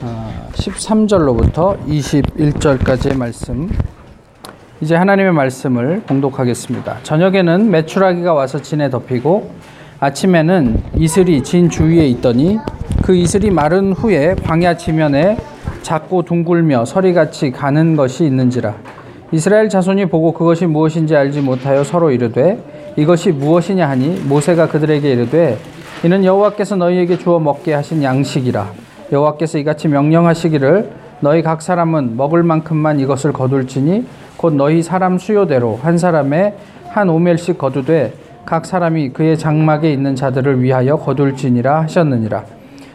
13절로부터 21절까지의 말씀. 이제 하나님의 말씀을 봉독하겠습니다. 저녁에는 메추라기가 와서 진에 덮이고 아침에는 이슬이 진 주위에 있더니 그 이슬이 마른 후에 광야 지면에 작고 둥글며 서리같이 가는 것이 있는지라 이스라엘 자손이 보고 그것이 무엇인지 알지 못하여 서로 이르되 이것이 무엇이냐 하니 모세가 그들에게 이르되 이는 여호와께서 너희에게 주어 먹게 하신 양식이라 여호와께서 이같이 명령하시기를 너희 각 사람은 먹을 만큼만 이것을 거둘지니 곧 너희 사람 수요대로 한 사람의 한 오멜씩 거두되 각 사람이 그의 장막에 있는 자들을 위하여 거둘지니라 하셨느니라.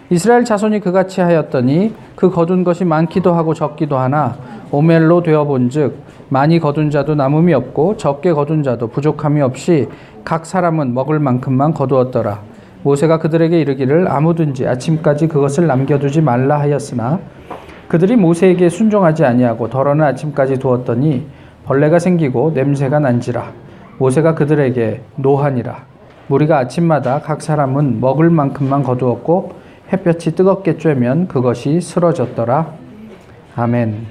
이스라엘 자손이 그같이 하였더니 그 거둔 것이 많기도 하고 적기도 하나 오멜로 되어 본즉 많이 거둔 자도 남음이 없고 적게 거둔 자도 부족함이 없이 각 사람은 먹을 만큼만 거두었더라 모세가 그들에게 이르기를 아무든지 아침까지 그것을 남겨두지 말라 하였으나 그들이 모세에게 순종하지 아니하고 덜어는 아침까지 두었더니 벌레가 생기고 냄새가 난지라 모세가 그들에게 노하니라 무리가 아침마다 각 사람은 먹을 만큼만 거두었고 햇볕이 뜨겁게 쬐면 그것이 쓰러졌더라 아멘.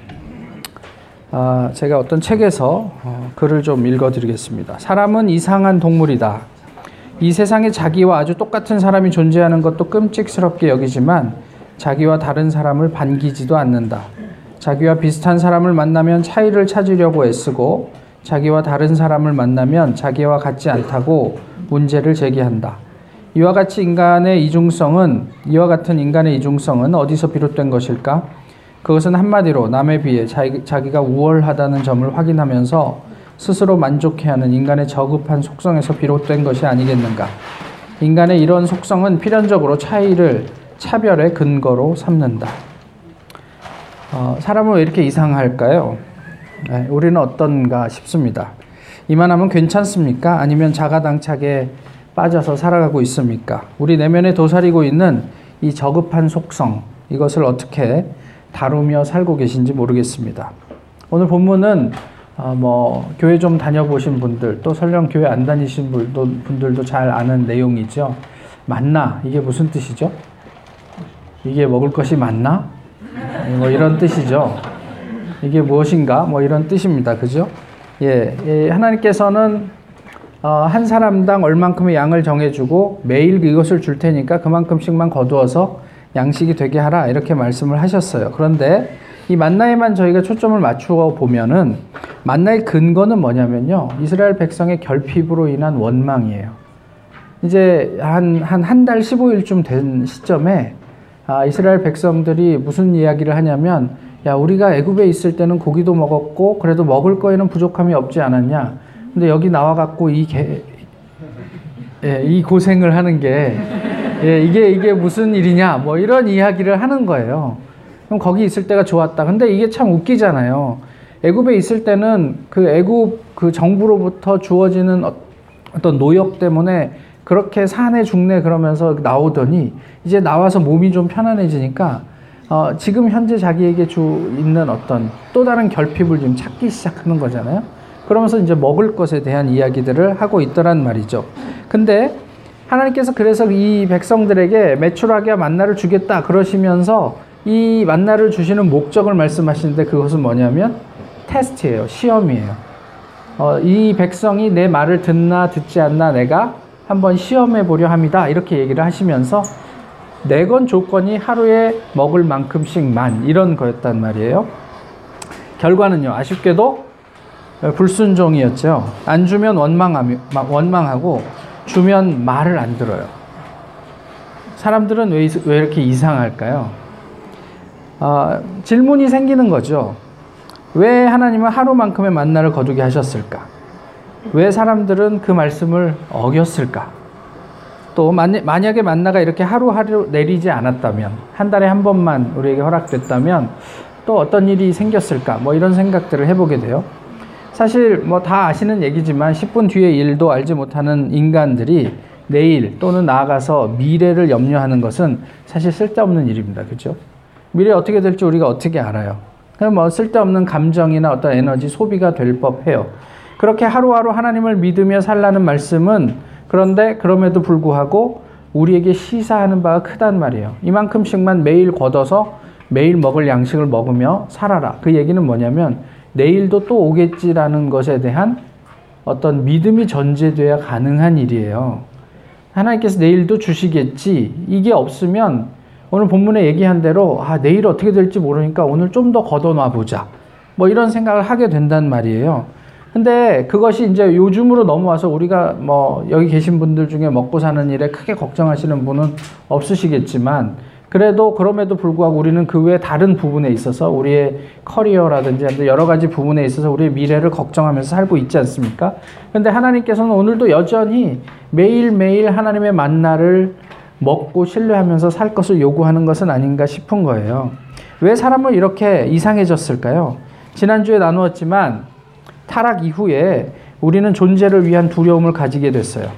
아, 제가 어떤 책에서 어, 글을 좀 읽어드리겠습니다. 사람은 이상한 동물이다. 이 세상에 자기와 아주 똑같은 사람이 존재하는 것도 끔찍스럽게 여기지만 자기와 다른 사람을 반기지도 않는다. 자기와 비슷한 사람을 만나면 차이를 찾으려고 애쓰고 자기와 다른 사람을 만나면 자기와 같지 않다고 문제를 제기한다. 이와 같이 인간의 이중성은 이와 같은 인간의 이중성은 어디서 비롯된 것일까? 그것은 한마디로 남에 비해 자기, 가 우월하다는 점을 확인하면서 스스로 만족해하는 인간의 저급한 속성에서 비롯된 것이 아니겠는가. 인간의 이런 속성은 필연적으로 차이를 차별의 근거로 삼는다. 어, 사람은 왜 이렇게 이상할까요? 네, 우리는 어떤가 싶습니다. 이만하면 괜찮습니까? 아니면 자가당착에 빠져서 살아가고 있습니까? 우리 내면에 도사리고 있는 이 저급한 속성, 이것을 어떻게 다루며 살고 계신지 모르겠습니다. 오늘 본문은 어, 뭐 교회 좀 다녀보신 분들 또 설령 교회 안 다니신 분들도, 분들도 잘 아는 내용이죠. 만나 이게 무슨 뜻이죠? 이게 먹을 것이 맞나? 뭐 이런 뜻이죠. 이게 무엇인가? 뭐 이런 뜻입니다. 그죠? 예, 예 하나님께서는 어, 한 사람당 얼만큼의 양을 정해주고 매일 이것을 줄 테니까 그만큼씩만 거두어서 양식이 되게 하라 이렇게 말씀을 하셨어요. 그런데 이 만나에만 저희가 초점을 맞추어 보면은 만나의 근거는 뭐냐면요. 이스라엘 백성의 결핍으로 인한 원망이에요. 이제 한 한 한 달 15일쯤 된 시점에 아, 이스라엘 백성들이 무슨 이야기를 하냐면 야, 우리가 애굽에 있을 때는 고기도 먹었고 그래도 먹을 거에는 부족함이 없지 않았냐. 근데 여기 나와 갖고 이 개, 예, 이 고생을 하는 게 예, 이게 이게 무슨 일이냐 뭐 이런 이야기를 하는 거예요. 그럼 거기 있을 때가 좋았다. 근데 이게 참 웃기잖아요. 애굽에 있을 때는 그 애굽 그 정부로부터 주어지는 어, 어떤 노역 때문에 그렇게 산에 죽네 그러면서 나오더니 이제 나와서 몸이 좀 편안해지니까 어, 지금 현재 자기에게 주 있는 어떤 또 다른 결핍을 좀 찾기 시작하는 거잖아요. 그러면서 이제 먹을 것에 대한 이야기들을 하고 있더란 말이죠. 근데 하나님께서 그래서 이 백성들에게 매출하게 만나를 주겠다 그러시면서 이 만나를 주시는 목적을 말씀하시는데 그것은 뭐냐면 테스트예요. 시험이에요. 어, 이 백성이 내 말을 듣나 듣지 않나 내가 한번 시험해 보려 합니다. 이렇게 얘기를 하시면서 내건 조건이 하루에 먹을 만큼씩만 이런 거였단 말이에요. 결과는요. 아쉽게도 불순종이었죠. 안 주면 원망하고 주면 말을 안 들어요. 사람들은 왜, 왜 이렇게 이상할까요? 어, 질문이 생기는 거죠. 왜 하나님은 하루만큼의 만나를 거두게 하셨을까? 왜 사람들은 그 말씀을 어겼을까? 또 만약에 만나가 이렇게 하루하루 내리지 않았다면 한 달에 한 번만 우리에게 허락됐다면 또 어떤 일이 생겼을까? 뭐 이런 생각들을 해보게 돼요. 사실 뭐 다 아시는 얘기지만 10분 뒤에 일도 알지 못하는 인간들이 내일 또는 나아가서 미래를 염려하는 것은 사실 쓸데없는 일입니다. 그죠? 미래 어떻게 될지 우리가 어떻게 알아요? 뭐 쓸데없는 감정이나 어떤 에너지 소비가 될 법해요. 그렇게 하루하루 하나님을 믿으며 살라는 말씀은 그런데 그럼에도 불구하고 우리에게 시사하는 바가 크단 말이에요. 이만큼씩만 매일 걷어서 매일 먹을 양식을 먹으며 살아라. 그 얘기는 뭐냐면 내일도 또 오겠지라는 것에 대한 어떤 믿음이 전제돼야 가능한 일이에요. 하나님께서 내일도 주시겠지. 이게 없으면 오늘 본문에 얘기한 대로 아, 내일 어떻게 될지 모르니까 오늘 좀 더 걷어놔 보자. 뭐 이런 생각을 하게 된단 말이에요. 근데 그것이 이제 요즘으로 넘어와서 우리가 뭐 여기 계신 분들 중에 먹고 사는 일에 크게 걱정하시는 분은 없으시겠지만 그래도 그럼에도 불구하고 우리는 그 외 다른 부분에 있어서 우리의 커리어라든지 여러 가지 부분에 있어서 우리의 미래를 걱정하면서 살고 있지 않습니까? 근데 하나님께서는 오늘도 여전히 매일매일 하나님의 만나를 먹고 신뢰하면서 살 것을 요구하는 것은 아닌가 싶은 거예요. 왜 사람은 이렇게 이상해졌을까요? 지난주에 나누었지만 타락 이후에 우리는 존재를 위한 두려움을 가지게 됐어요.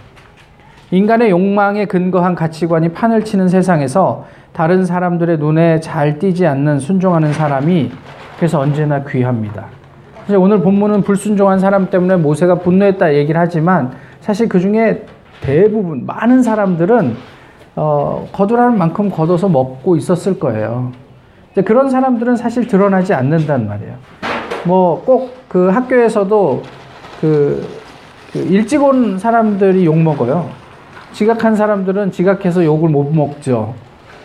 인간의 욕망에 근거한 가치관이 판을 치는 세상에서 다른 사람들의 눈에 잘 띄지 않는 순종하는 사람이 그래서 언제나 귀합니다. 오늘 본문은 불순종한 사람 때문에 모세가 분노했다 얘기를 하지만 사실 그 중에 대부분 많은 사람들은 어, 거두라는 만큼 걷어서 먹고 있었을 거예요. 그런 사람들은 사실 드러나지 않는단 말이에요. 뭐 꼭 그 학교에서도 그, 그 일찍 온 사람들이 욕 먹어요. 지각한 사람들은 지각해서 욕을 못 먹죠.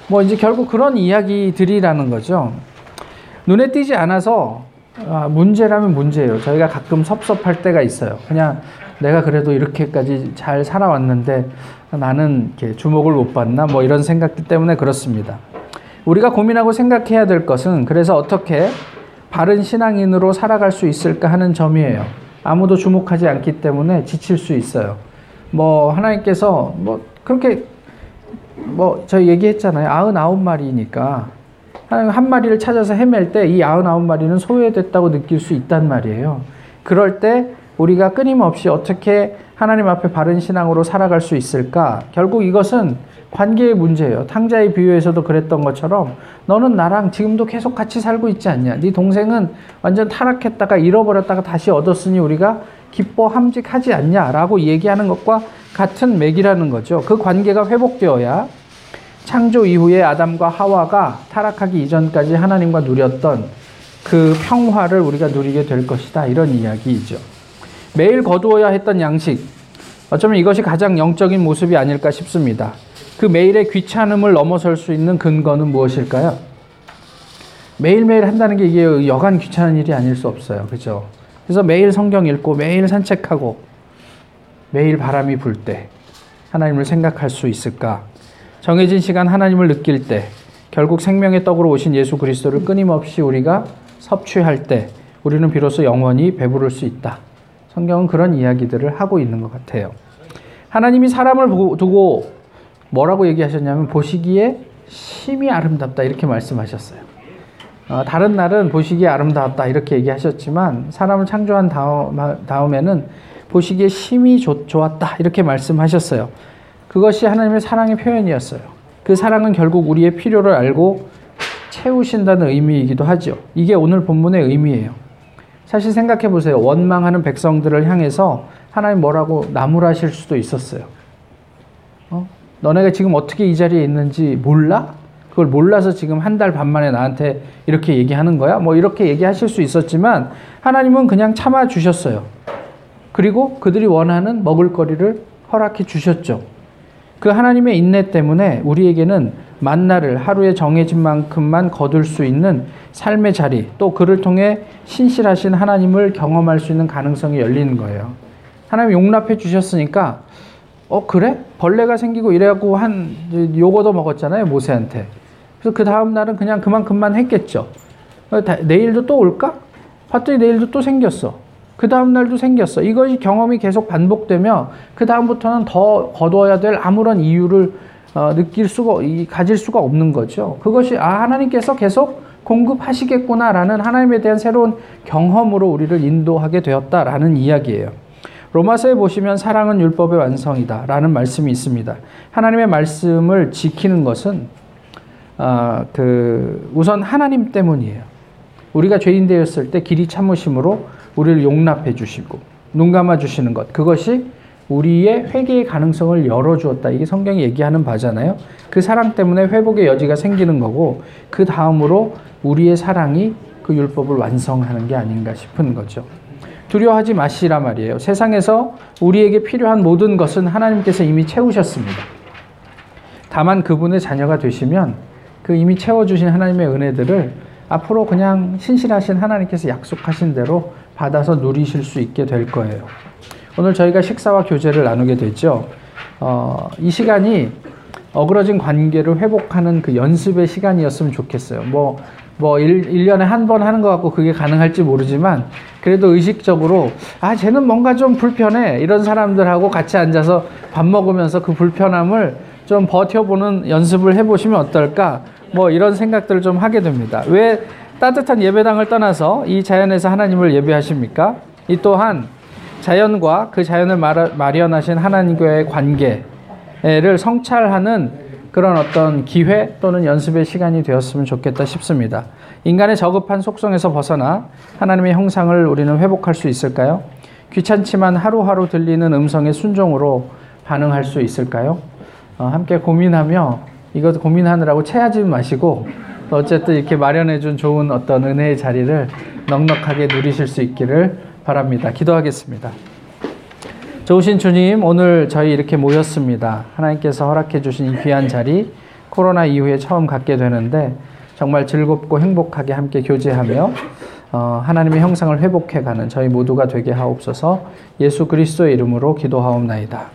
뭐 이제 결국 그런 이야기들이라는 거죠. 눈에 띄지 않아서 아, 문제라면 문제예요. 저희가 가끔 섭섭할 때가 있어요. 그냥 내가 그래도 이렇게까지 잘 살아왔는데 나는 주목을 못 받나 뭐 이런 생각들 때문에 그렇습니다. 우리가 고민하고 생각해야 될 것은 그래서 어떻게 바른 신앙인으로 살아갈 수 있을까 하는 점이에요. 아무도 주목하지 않기 때문에 지칠 수 있어요. 뭐 하나님께서 뭐 그렇게 뭐 저희 얘기했잖아요. 아흔아홉 마리니까 한 마리를 찾아서 헤맬 때 이 아흔아홉 마리는 소외됐다고 느낄 수 있단 말이에요. 그럴 때 우리가 끊임없이 어떻게 하나님 앞에 바른 신앙으로 살아갈 수 있을까? 결국 이것은 관계의 문제예요. 탕자의 비유에서도 그랬던 것처럼 너는 나랑 지금도 계속 같이 살고 있지 않냐? 네 동생은 완전 타락했다가 잃어버렸다가 다시 얻었으니 우리가 기뻐 함직하지 않냐라고 얘기하는 것과 같은 맥이라는 거죠. 그 관계가 회복되어야 창조 이후에 아담과 하와가 타락하기 이전까지 하나님과 누렸던 그 평화를 우리가 누리게 될 것이다. 이런 이야기이죠. 매일 거두어야 했던 양식. 어쩌면 이것이 가장 영적인 모습이 아닐까 싶습니다. 그 매일의 귀찮음을 넘어설 수 있는 근거는 무엇일까요? 매일매일 한다는 게 이게 여간 귀찮은 일이 아닐 수 없어요. 그죠? 그래서 매일 성경 읽고 매일 산책하고 매일 바람이 불 때 하나님을 생각할 수 있을까? 정해진 시간 하나님을 느낄 때 결국 생명의 떡으로 오신 예수 그리스도를 끊임없이 우리가 섭취할 때 우리는 비로소 영원히 배부를 수 있다. 성경은 그런 이야기들을 하고 있는 것 같아요. 하나님이 사람을 두고 뭐라고 얘기하셨냐면 보시기에 심히 아름답다 이렇게 말씀하셨어요. 어, 다른 날은 보시기에 아름다웠다 이렇게 얘기하셨지만 사람을 창조한 다음, 다음에는 보시기에 심히 좋, 좋았다 이렇게 말씀하셨어요. 그것이 하나님의 사랑의 표현이었어요. 그 사랑은 결국 우리의 필요를 알고 채우신다는 의미이기도 하죠. 이게 오늘 본문의 의미예요. 사실 생각해 보세요. 원망하는 백성들을 향해서 하나님 뭐라고 나무라실 수도 있었어요. 어? 너네가 지금 어떻게 이 자리에 있는지 몰라? 그걸 몰라서 지금 한 달 반 만에 나한테 이렇게 얘기하는 거야? 뭐 이렇게 얘기하실 수 있었지만 하나님은 그냥 참아 주셨어요. 그리고 그들이 원하는 먹을거리를 허락해 주셨죠. 그 하나님의 인내 때문에 우리에게는 만나를 하루에 정해진 만큼만 거둘 수 있는 삶의 자리, 또 그를 통해 신실하신 하나님을 경험할 수 있는 가능성이 열리는 거예요. 하나님 용납해 주셨으니까, 어, 그래? 벌레가 생기고 이래갖고 한, 요거도 먹었잖아요, 모세한테. 그래서 그 다음날은 그냥 그만큼만 했겠죠. 어, 내일도 또 올까? 봤더니 내일도 또 생겼어. 그 다음 날도 생겼어. 이것이 경험이 계속 반복되며 그 다음부터는 더 거둬야 될 아무런 이유를 어, 느낄 수가 가질 수가 없는 거죠. 그것이 아 하나님께서 계속 공급하시겠구나라는 하나님에 대한 새로운 경험으로 우리를 인도하게 되었다라는 이야기예요. 로마서에 보시면 사랑은 율법의 완성이다라는 말씀이 있습니다. 하나님의 말씀을 지키는 것은 어, 그 우선 하나님 때문이에요. 우리가 죄인 되었을 때 길이 참으심으로 우리를 용납해 주시고 눈 감아 주시는 것 그것이 우리의 회개의 가능성을 열어주었다. 이게 성경이 얘기하는 바잖아요. 그 사랑 때문에 회복의 여지가 생기는 거고, 그 다음으로 우리의 사랑이 그 율법을 완성하는 게 아닌가 싶은 거죠. 두려워하지 마시라 말이에요. 세상에서 우리에게 필요한 모든 것은 하나님께서 이미 채우셨습니다. 다만 그분의 자녀가 되시면 그 이미 채워주신 하나님의 은혜들을 앞으로 그냥 신실하신 하나님께서 약속하신 대로 받아서 누리실 수 있게 될 거예요. 오늘 저희가 식사와 교제를 나누게 되죠. 어, 이 시간이 어그러진 관계를 회복하는 그 연습의 시간이었으면 좋겠어요. 뭐, 뭐, 1, 1년에 한 번 하는 것 같고 그게 가능할지 모르지만 그래도 의식적으로 아, 쟤는 뭔가 좀 불편해. 이런 사람들하고 같이 앉아서 밥 먹으면서 그 불편함을 좀 버텨보는 연습을 해보시면 어떨까? 뭐 이런 생각들을 좀 하게 됩니다. 왜 따뜻한 예배당을 떠나서 이 자연에서 하나님을 예배하십니까? 이 또한 자연과 그 자연을 마련하신 하나님과의 관계를 성찰하는 그런 어떤 기회 또는 연습의 시간이 되었으면 좋겠다 싶습니다. 인간의 저급한 속성에서 벗어나 하나님의 형상을 우리는 회복할 수 있을까요? 귀찮지만 하루하루 들리는 음성의 순종으로 반응할 수 있을까요? 어, 함께 고민하며 이것 고민하느라고 체하지 마시고 어쨌든 이렇게 마련해 준 좋은 어떤 은혜의 자리를 넉넉하게 누리실 수 있기를 바랍니다. 기도하겠습니다. 좋으신 주님, 오늘 저희 이렇게 모였습니다. 하나님께서 허락해 주신 이 귀한 자리, 코로나 이후에 처음 갖게 되는데 정말 즐겁고 행복하게 함께 교제하며 어, 하나님의 형상을 회복해가는 저희 모두가 되게 하옵소서 예수 그리스도의 이름으로 기도하옵나이다.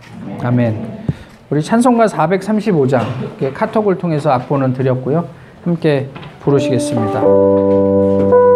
아멘. 우리 찬송가 435장 카톡을 통해서 악보는 드렸고요. 함께 부르시겠습니다.